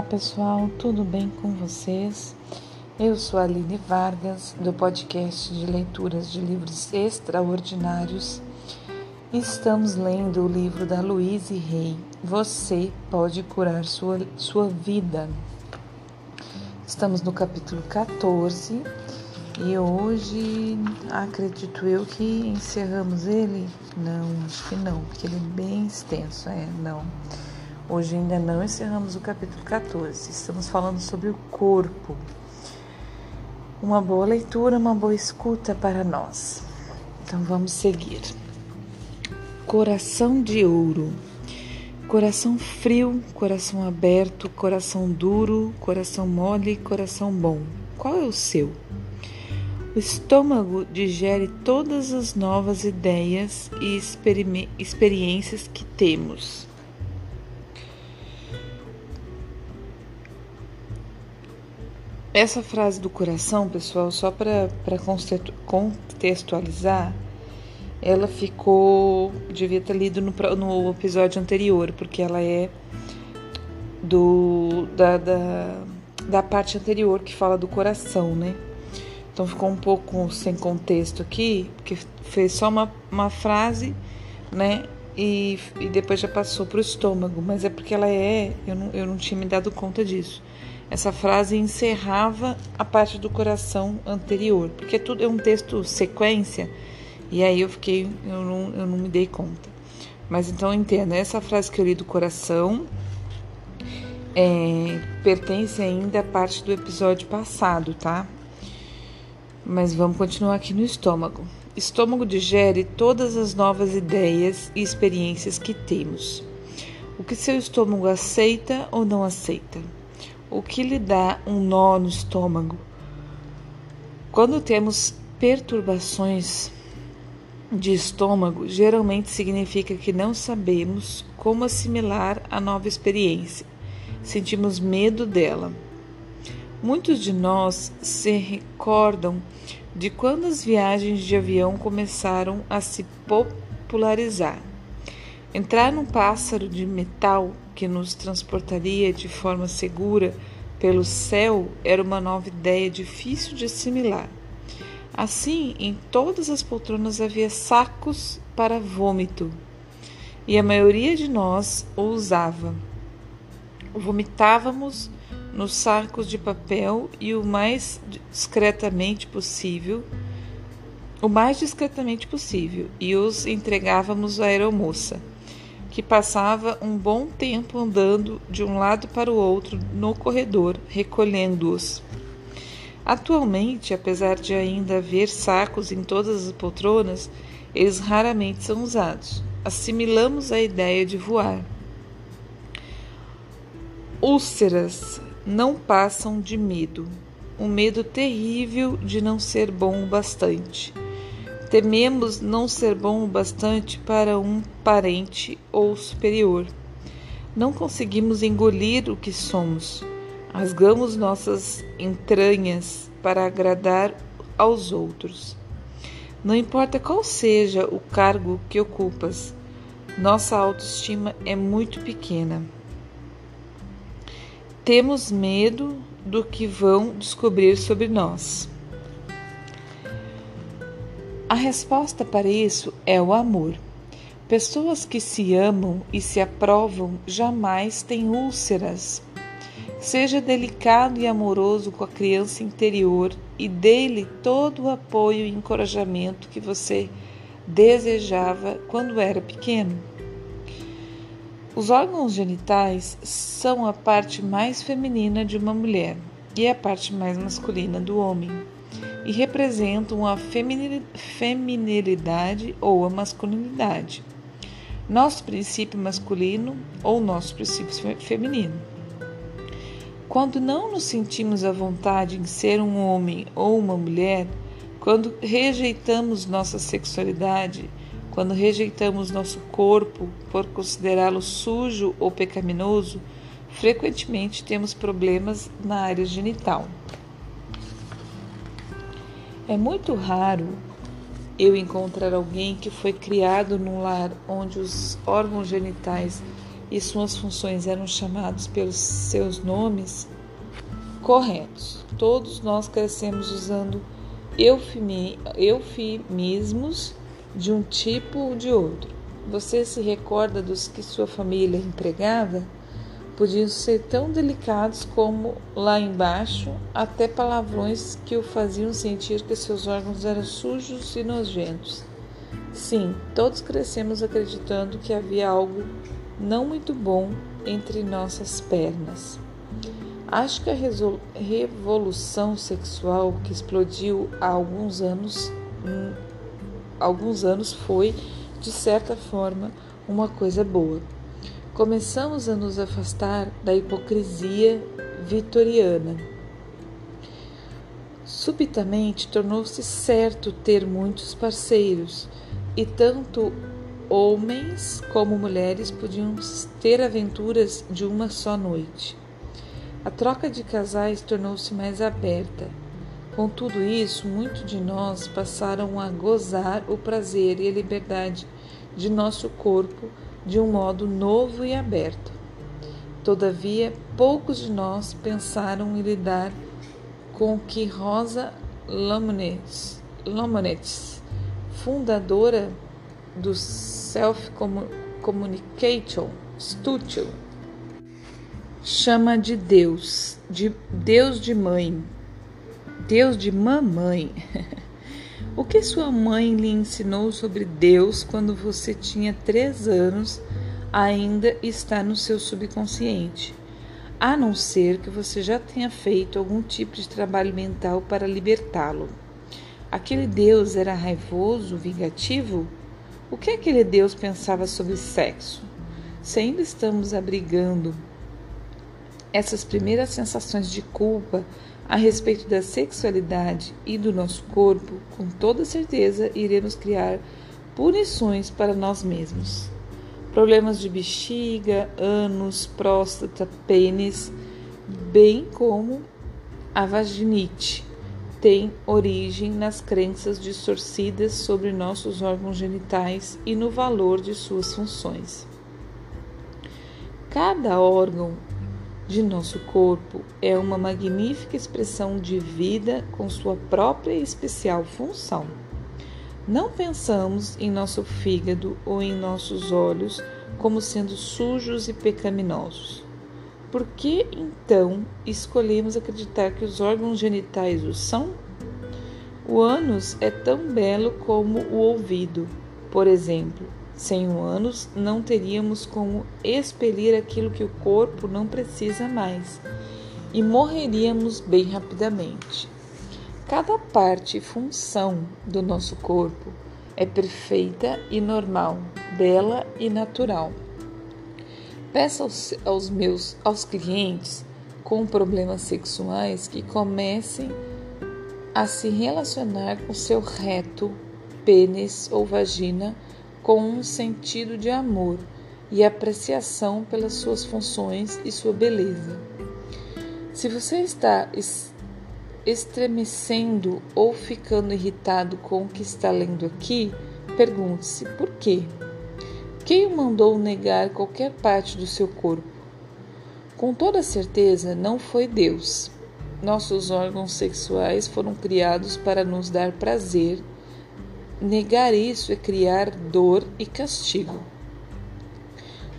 Olá pessoal, tudo bem com vocês? Eu sou a Aline Vargas, do podcast de leituras de livros extraordinários. Estamos lendo o livro da Louise Rey, Você Pode Curar Sua, sua Vida. Estamos no capítulo 14 e hoje acredito eu que encerramos ele. Não, acho que não, porque ele é bem extenso, é, não. Hoje ainda não encerramos o capítulo 14. Estamos falando sobre o corpo. Uma boa leitura, uma boa escuta para nós. Então vamos seguir. Coração de ouro. Coração frio, coração aberto, coração duro, coração mole, coração bom. Qual é o seu? O estômago digere todas as novas ideias e experiências que temos. Essa frase do coração, pessoal, só para contextualizar, ela ficou. Devia ter lido no, no episódio anterior, porque ela é do da, da, da parte anterior que fala do coração, né? Então ficou um pouco sem contexto aqui, porque fez só uma, uma frase, né? E, e depois já passou para o estômago, mas é porque ela é. Eu não, eu não tinha me dado conta disso essa frase encerrava a parte do coração anterior, porque tudo é um texto sequência, e aí eu fiquei, eu não, eu não me dei conta. Mas então entenda, essa frase que eu li do coração é, pertence ainda à parte do episódio passado, tá? Mas vamos continuar aqui no estômago. Estômago digere todas as novas ideias e experiências que temos. O que seu estômago aceita ou não aceita? O que lhe dá um nó no estômago. Quando temos perturbações de estômago, geralmente significa que não sabemos como assimilar a nova experiência. Sentimos medo dela. Muitos de nós se recordam de quando as viagens de avião começaram a se popularizar. Entrar num pássaro de metal que nos transportaria de forma segura pelo céu era uma nova ideia difícil de assimilar. Assim, em todas as poltronas havia sacos para vômito, e a maioria de nós o usava. Vomitávamos nos sacos de papel e o mais discretamente possível, o mais discretamente possível, e os entregávamos à aeromoça que passava um bom tempo andando de um lado para o outro no corredor, recolhendo-os. Atualmente, apesar de ainda haver sacos em todas as poltronas, eles raramente são usados. Assimilamos a ideia de voar. Úlceras não passam de medo, um medo terrível de não ser bom o bastante Tememos não ser bom o bastante para um parente ou superior. Não conseguimos engolir o que somos. Rasgamos nossas entranhas para agradar aos outros. Não importa qual seja o cargo que ocupas, nossa autoestima é muito pequena. Temos medo do que vão descobrir sobre nós. A resposta para isso é o amor. Pessoas que se amam e se aprovam jamais têm úlceras. Seja delicado e amoroso com a criança interior e dê-lhe todo o apoio e encorajamento que você desejava quando era pequeno. Os órgãos genitais são a parte mais feminina de uma mulher e a parte mais masculina do homem e representam a feminilidade ou a masculinidade, nosso princípio masculino ou nosso princípio feminino. Quando não nos sentimos à vontade em ser um homem ou uma mulher, quando rejeitamos nossa sexualidade, quando rejeitamos nosso corpo por considerá-lo sujo ou pecaminoso, frequentemente temos problemas na área genital. É muito raro eu encontrar alguém que foi criado num lar onde os órgãos genitais e suas funções eram chamados pelos seus nomes corretos. Todos nós crescemos usando eufemismos de um tipo ou de outro. Você se recorda dos que sua família empregava? Podiam ser tão delicados como lá embaixo, até palavrões que o faziam sentir que seus órgãos eram sujos e nojentos. Sim, todos crescemos acreditando que havia algo não muito bom entre nossas pernas. Acho que a revolução sexual que explodiu há alguns anos, hum, alguns anos foi, de certa forma, uma coisa boa. Começamos a nos afastar da hipocrisia vitoriana. Subitamente tornou-se certo ter muitos parceiros, e tanto homens como mulheres podiam ter aventuras de uma só noite. A troca de casais tornou-se mais aberta. Com tudo isso, muitos de nós passaram a gozar o prazer e a liberdade de nosso corpo de um modo novo e aberto. Todavia, poucos de nós pensaram em lidar com o que Rosa Lamonettes, fundadora do Self Communication Studio, chama de Deus, de Deus de mãe, Deus de mamãe. o que sua mãe lhe ensinou sobre Deus quando você tinha três anos ainda está no seu subconsciente, a não ser que você já tenha feito algum tipo de trabalho mental para libertá-lo. Aquele Deus era raivoso, vingativo? O que aquele Deus pensava sobre sexo? Se ainda estamos abrigando essas primeiras sensações de culpa a respeito da sexualidade e do nosso corpo, com toda certeza iremos criar punições para nós mesmos. Problemas de bexiga, ânus, próstata, pênis, bem como a vaginite, têm origem nas crenças distorcidas sobre nossos órgãos genitais e no valor de suas funções. Cada órgão de nosso corpo é uma magnífica expressão de vida com sua própria e especial função. Não pensamos em nosso fígado ou em nossos olhos como sendo sujos e pecaminosos. Por que então escolhemos acreditar que os órgãos genitais o são? O ânus é tão belo como o ouvido, por exemplo, sem ânus, não teríamos como expelir aquilo que o corpo não precisa mais e morreríamos bem rapidamente. Cada parte e função do nosso corpo é perfeita e normal, bela e natural. Peço aos, aos meus aos clientes com problemas sexuais que comecem a se relacionar com seu reto, pênis ou vagina com um sentido de amor e apreciação pelas suas funções e sua beleza. Se você está estremecendo ou ficando irritado com o que está lendo aqui, pergunte-se por quê. Quem o mandou negar qualquer parte do seu corpo? Com toda certeza, não foi Deus. Nossos órgãos sexuais foram criados para nos dar prazer Negar isso é criar dor e castigo.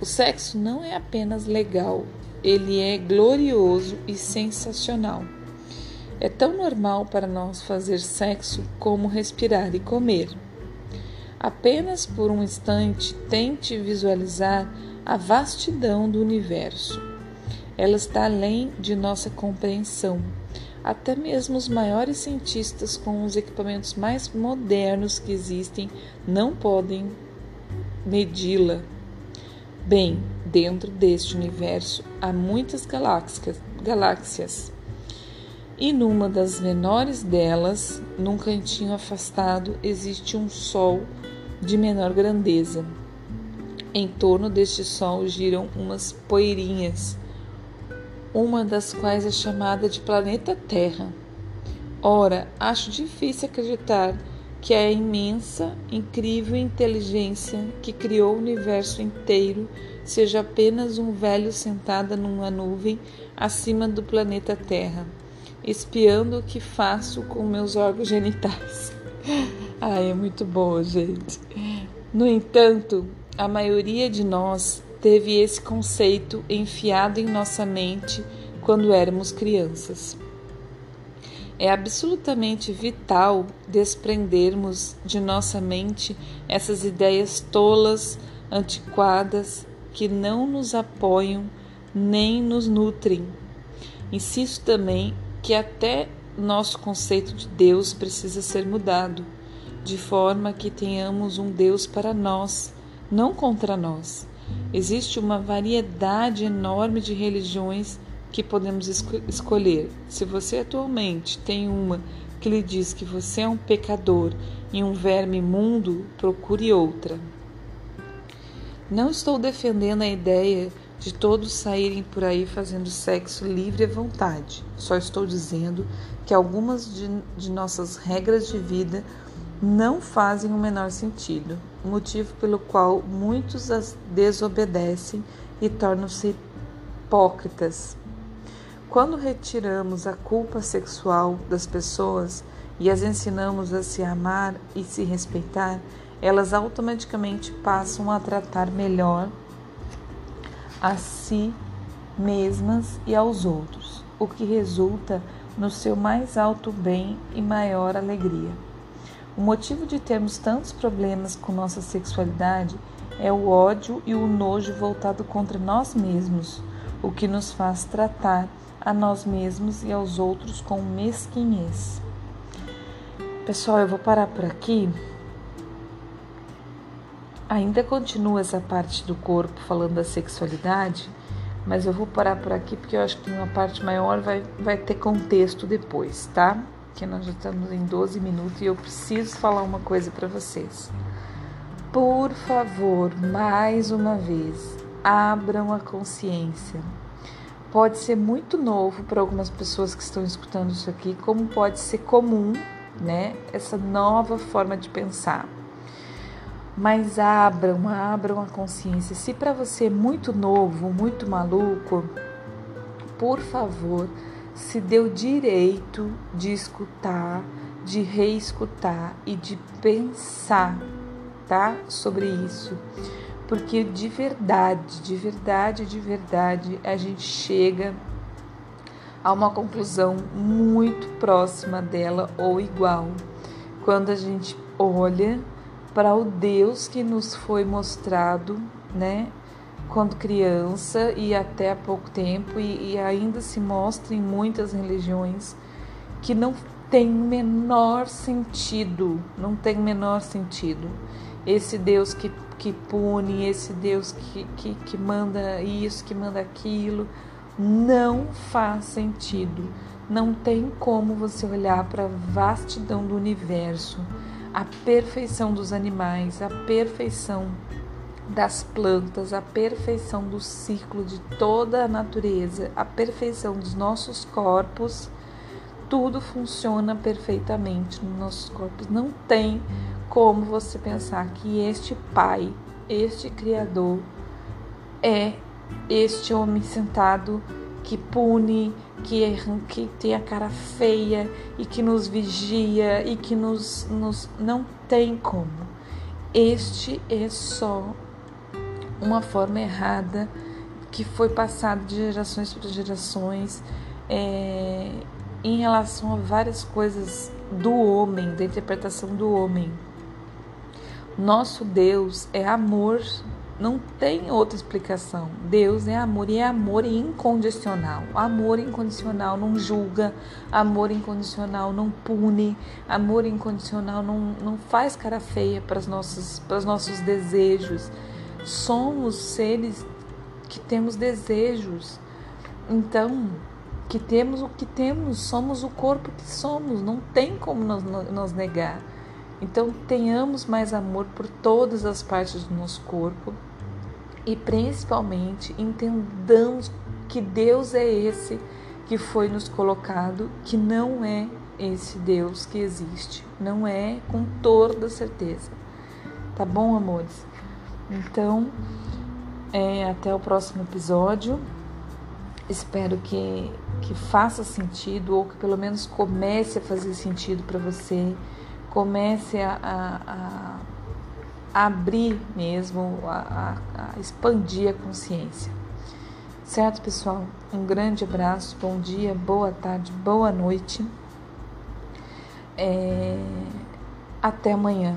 O sexo não é apenas legal, ele é glorioso e sensacional. É tão normal para nós fazer sexo como respirar e comer. Apenas por um instante tente visualizar a vastidão do universo. Ela está além de nossa compreensão até mesmo os maiores cientistas com os equipamentos mais modernos que existem não podem medi-la. Bem, dentro deste universo há muitas galáxias, galáxias. E numa das menores delas, num cantinho afastado, existe um Sol de menor grandeza. Em torno deste Sol giram umas poeirinhas uma das quais é chamada de planeta Terra. Ora, acho difícil acreditar que a imensa, incrível inteligência que criou o universo inteiro seja apenas um velho sentado numa nuvem acima do planeta Terra, espiando o que faço com meus órgãos genitais. Ai, é muito bom, gente. No entanto, a maioria de nós teve esse conceito enfiado em nossa mente quando éramos crianças. É absolutamente vital desprendermos de nossa mente essas ideias tolas, antiquadas, que não nos apoiam nem nos nutrem. Insisto também que até nosso conceito de Deus precisa ser mudado, de forma que tenhamos um Deus para nós, não contra nós. Existe uma variedade enorme de religiões que podemos escolher. Se você atualmente tem uma que lhe diz que você é um pecador e um verme imundo, procure outra. Não estou defendendo a ideia de todos saírem por aí fazendo sexo livre à vontade. Só estou dizendo que algumas de, de nossas regras de vida não fazem o menor sentido, motivo pelo qual muitos as desobedecem e tornam-se hipócritas. Quando retiramos a culpa sexual das pessoas e as ensinamos a se amar e se respeitar, elas automaticamente passam a tratar melhor a si mesmas e aos outros, o que resulta no seu mais alto bem e maior alegria. O motivo de termos tantos problemas com nossa sexualidade é o ódio e o nojo voltado contra nós mesmos, o que nos faz tratar a nós mesmos e aos outros com mesquinhez. Pessoal, eu vou parar por aqui. Ainda continua essa parte do corpo falando da sexualidade, mas eu vou parar por aqui porque eu acho que uma parte maior vai, vai ter contexto depois, tá? Que nós já estamos em 12 minutos e eu preciso falar uma coisa para vocês. Por favor, mais uma vez, abram a consciência pode ser muito novo para algumas pessoas que estão escutando isso aqui, como pode ser comum, né? Essa nova forma de pensar. Mas abram, abram a consciência. Se para você é muito novo, muito maluco, por favor, se o direito de escutar, de reescutar e de pensar, tá? Sobre isso porque de verdade, de verdade, de verdade, a gente chega a uma conclusão muito próxima dela ou igual. Quando a gente olha para o Deus que nos foi mostrado, né, quando criança e até há pouco tempo, e, e ainda se mostra em muitas religiões, que não tem menor sentido, não tem menor sentido. Esse Deus que que pune, esse Deus que, que, que manda isso, que manda aquilo. Não faz sentido. Não tem como você olhar para a vastidão do universo, a perfeição dos animais, a perfeição das plantas, a perfeição do ciclo de toda a natureza, a perfeição dos nossos corpos, tudo funciona perfeitamente nos nossos corpos. Não tem como você pensar que este Pai, este Criador, é este homem sentado que pune, que, é, que tem a cara feia e que nos vigia e que nos, nos não tem como. Este é só uma forma errada que foi passada de gerações para gerações é, em relação a várias coisas do homem, da interpretação do homem. Nosso Deus é amor, não tem outra explicação. Deus é amor e é amor incondicional. Amor incondicional não julga, amor incondicional não pune, amor incondicional não, não faz cara feia para os nossos, nossos desejos. Somos seres que temos desejos. Então, que temos o que temos, somos o corpo que somos, não tem como nos, negar. Então, tenhamos mais amor por todas as partes do nosso corpo e principalmente entendamos que Deus é esse que foi nos colocado, que não é esse Deus que existe. Não é com toda certeza. Tá bom, amores? Então, é, até o próximo episódio. Espero que, que faça sentido ou que pelo menos comece a fazer sentido para você. Comece a, a, a abrir mesmo, a, a expandir a consciência. Certo, pessoal? Um grande abraço, bom dia, boa tarde, boa noite. É... Até amanhã.